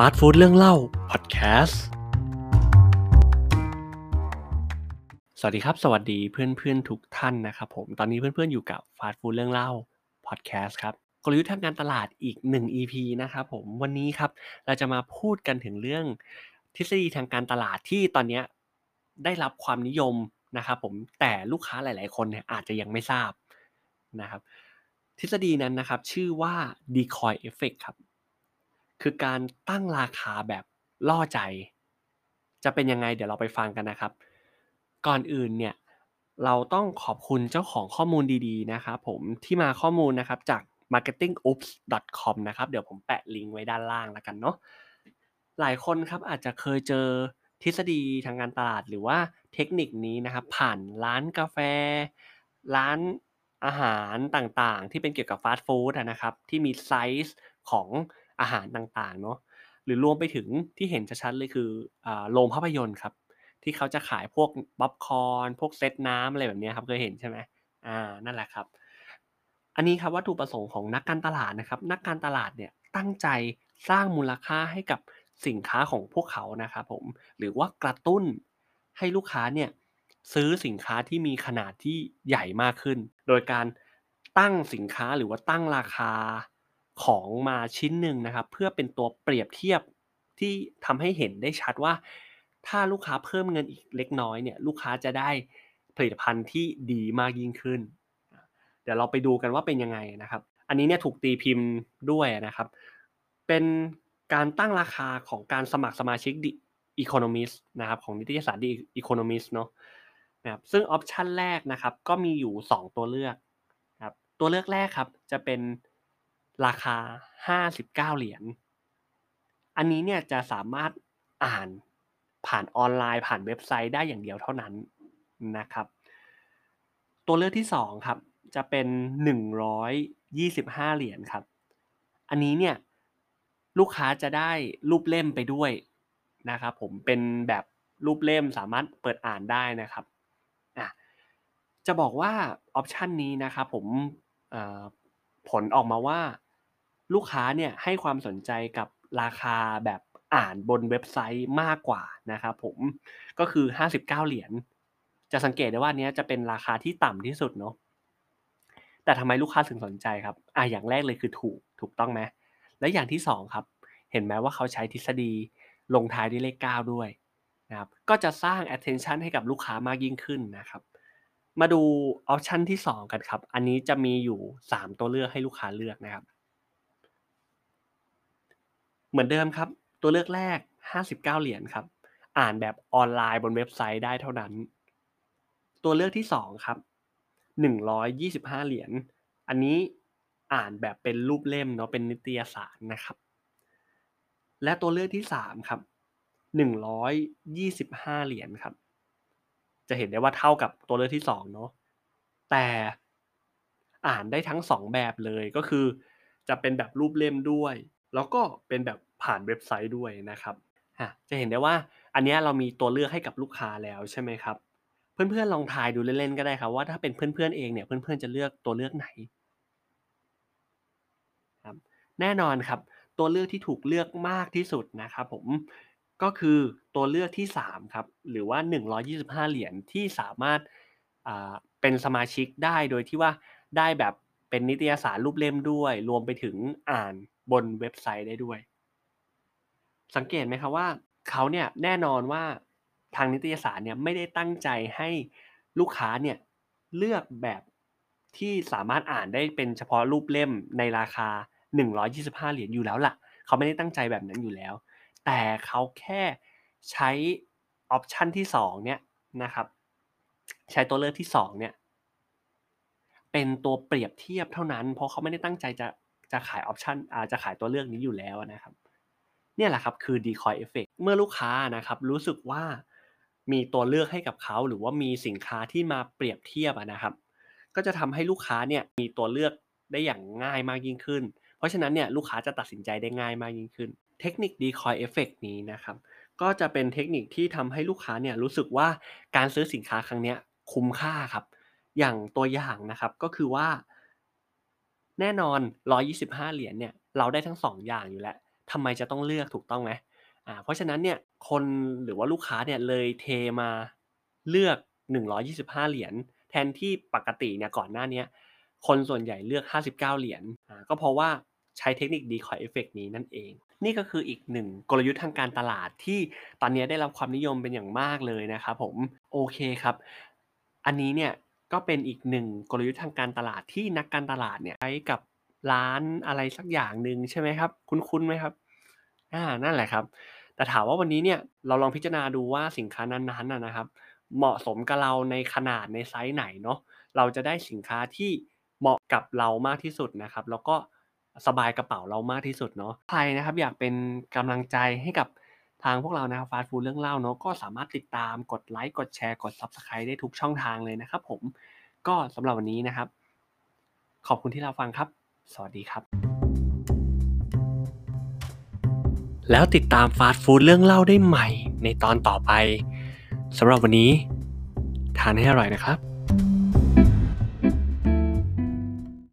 ฟาสต์ฟู้ดเรื่องเล่าพอดแคสต์ สวัสดีครับ สวัสดีเพื่อนๆทุกท่านนะครับผม ตอนนี้เพื่อนๆอยู่กับฟาสต์ฟู้ดเรื่องเล่าพอดแคสต์ครับกลยุทธ์ทางการตลาดอีก 1 EP นะครับผม วันนี้ครับเราจะมาพูดกันถึงเรื่องทฤษฎีทางการตลาดที่ตอนนี้ได้รับความนิยมนะครับผม แต่ลูกค้าหลาย ๆ คนเนี่ยอาจจะยังไม่ทราบนะครับ ทฤษฎีนั้นนะครับชื่อว่า decoy effect ครับ คือการตั้งราคาแบบล่อใจ จะเป็นยังไงเดี๋ยวเราไปฟังกันนะครับ ก่อนอื่นเนี่ยเราต้องขอบคุณเจ้าของข้อมูลดีๆนะครับผมที่มาข้อมูลนะครับจาก marketingoops.com นะครับเดี๋ยวผมแปะลิงก์ไว้ด้านล่างแล้วกันเนาะหลายคนครับอาจจะเคยเจอทฤษฎีทางการตลาดหรือว่าเทคนิคนี้นะครับผ่านร้านกาแฟ ร้านอาหารต่างๆ ที่เป็นเกี่ยวกับฟาสต์ฟู้ดนะครับที่มีไซส์ของ อาหารต่างๆเนาะหรือรวมไปถึงที่เห็นชัดๆเลยคือโรงภาพยนตร์ครับ ที่เขาจะขายพวกป๊อปคอนพวกเซตน้ำอะไรแบบนี้ครับเคยเห็นใช่ไหมอ่านั่นแหละครับ อันนี้ครับวัตถุประสงค์ของนักการตลาดนะครับ นักการตลาดเนี่ยตั้งใจสร้างมูลค่าให้กับสินค้าของพวกเขานะครับผมหรือว่ากระตุ้นให้ลูกค้าเนี่ยซื้อสินค้าที่มีขนาดที่ใหญ่มากขึ้น โดยการตั้งสินค้าหรือว่าตั้งราคา ของมาชิ้นหนึ่งนะครับ เพื่อเป็นตัวเปรียบเทียบที่ทำให้เห็นได้ชัดว่า ถ้าลูกค้าเพิ่มเงินอีกเล็กน้อยเนี่ยลูกค้าจะได้ผลิตภัณฑ์ที่ดีมากยิ่งขึ้น เดี๋ยวเราไปดูกันว่าเป็นยังไงนะครับ อันนี้เนี่ยถูกตีพิมพ์ด้วยนะครับ เป็นการตั้งราคาของการสมัครสมาชิก The Economist นะครับของนิตยสาร The Economist เนาะนะครับซึ่งออปชันแรกนะครับก็มีอยู่ 2 ตัวเลือกครับตัวเลือกแรกครับจะเป็น ราคา59เหรียญ อันนี้เนี่ยจะสามารถอ่านผ่านออนไลน์ผ่านเว็บไซต์ได้อย่างเดียวเท่านั้นนะครับ ตัวเลือกที่2ครับจะเป็น125เหรียญครับ อันนี้เนี่ยลูกค้าจะได้รูปเล่มไปด้วยนะครับผมเป็นแบบรูปเล่มสามารถเปิดอ่านได้นะครับอะจะบอกว่าออปชันนี้นะครับผมผลออกมาว่า ลูกค้าเนี่ยให้ความสนใจกับราคาแบบอ่านบนเว็บไซต์มากกว่านะครับผมก็คือ 59 เหรียญจะสังเกตได้ว่านี้จะเป็นราคาที่ต่ำที่สุดเนาะแต่ทำไมลูกค้าถึงสนใจครับอะอย่างแรกเลยคือถูกถูกต้องไหมและอย่างที่2ครับเห็นไหมว่าเขาใช้ทฤษฎีลงท้ายด้วยเลข 9 ด้วยนะครับก็จะสร้าง attention ให้กับลูกค้ามากยิ่งขึ้นนะครับ มาดูออปชันที่ 2 กันครับ อันนี้จะมีอยู่ 3 ตัวเลือกให้ลูกค้าเลือกนะครับ เหมือนเดิมครับ ตัวเลือกแรก 59 เหรียญครับ อ่านแบบออนไลน์บนเว็บไซต์ได้เท่านั้น ตัวเลือกที่2ครับ 125 เหรียญ อันนี้อ่านแบบเป็นรูปเล่มเนาะเป็นนิตยสารนะครับ และตัวเลือกที่3ครับ 125 เหรียญครับ จะเห็นได้ว่าเท่ากับตัวเลือกที่2เนาะแต่อ่านได้ทั้ง 2 แบบเลยก็คือ จะเป็นแบบรูปเล่มด้วย แล้วก็เป็นแบบ ผ่านเว็บไซต์ด้วยนะครับจะเห็นได้ว่าอันนี้เรามีตัวเลือกให้กับลูกค้าแล้วใช่ไหมครับ เพื่อนๆลองทายดูเล่นๆก็ได้ครับว่าถ้าเป็นเพื่อนๆเองเนี่ยเพื่อนๆจะเลือกตัวเลือกไหนครับแน่นอนครับ ตัวเลือกที่ถูกเลือกมากที่สุดนะครับผมก็คือตัวเลือกที่3ครับหรือว่า 125 เหรียญที่สามารถเป็นสมาชิกได้โดยที่ว่าได้แบบเป็นนิตยสารรูปเล่มด้วย รวมไปถึงอ่านบนเว็บไซต์ได้ด้วย สังเกตไหมครับว่าเขาเนี่ยแน่นอนว่าทางนิตยสารเนี่ยไม่ได้ตั้งใจให้ลูกค้าเนี่ยเลือกแบบที่สามารถอ่านได้เป็นเฉพาะรูปเล่มในราคา 125 เหรียญอยู่แล้วล่ะ เขาไม่ได้ตั้งใจแบบนั้นอยู่แล้ว แต่เขาแค่ใช้ option ที่2เนี่ยนะครับใช้ตัวเลือกที่2เนี่ยเป็นตัวเปรียบเทียบเท่านั้น เพราะเขาไม่ได้ตั้งใจจะจะขาย option อาจะขายตัวเลือกนี้อยู่แล้วนะครับ เนี่ยแหละครับคือ decoy effect เมื่อลูกค้านะครับรู้สึกว่ามีตัวเลือกให้กับเขาหรือว่ามีสินค้าที่มาเปรียบเทียบนะครับ ก็จะทำให้ลูกค้าเนี่ยมีตัวเลือกได้อย่างง่ายมากยิ่งขึ้น เพราะฉะนั้นเนี่ยลูกค้าจะตัดสินใจได้ง่ายมากยิ่งขึ้น เทคนิค decoy effect นี้นะครับก็จะเป็นเทคนิคที่ทำให้ลูกค้าเนี่ยรู้สึกว่าการซื้อสินค้าครั้งนี้คุ้มค่าครับ อย่างตัวอย่างนะครับก็คือว่า แน่นอน 125 เหรียญเนี่ยเราได้ทั้ง 2 อย่างอยู่แล้ว ทำไมจะต้องเลือกถูกต้องไหมอ่าเพราะฉะนั้นเนี่ยคนหรือว่าลูกค้าเนี่ยเลยเทมาเลือก 125 เหรียญแทนที่ปกติเนี่ยก่อนหน้านี้คนส่วนใหญ่เลือก 59 เหรียญอ่าก็เพราะว่าใช้เทคนิค decoy effect นี้นั่นเอง นี่ก็คืออีกหนึ่งกลยุทธ์ทางการตลาดที่ตอนนี้ได้รับความนิยมเป็นอย่างมากเลยนะครับผมโอเคครับ อันนี้เนี่ยก็เป็นอีกหนึ่งกลยุทธ์ทางการตลาดที่นักการตลาดเนี่ยใช้กับ ร้านอะไรสักอย่างหนึ่งใช่ไหมครับ คุ้นๆไหมครับ อ่า นั่นแหละครับ แต่ถามว่าวันนี้เนี่ยเราลองพิจารณาดูว่าสินค้านั้นๆนะนะครับ เหมาะสมกับเราในขนาดในไซส์ไหนเนาะ เราจะได้สินค้าที่เหมาะกับเรามากที่สุดนะครับ แล้วก็สบายกระเป๋าเรามากที่สุดเนาะ ใครนะครับอยากเป็นกำลังใจให้กับทางพวกเรานะครับฟาสต์ฟู้ดเรื่องเล่าเนาะก็สามารถติดตามกดไลค์กดแชร์กด Subscribe ได้ทุกช่องทางเลยนะครับผมก็สำหรับวันนี้นะครับ ขอบคุณที่เราฟังครับ สวัสดีครับ แล้วติดตามฟาสต์ฟู้ดเรื่องเล่าได้ใหม่ในตอนต่อไปสำหรับวันนี้ ทานให้อร่อยนะครับ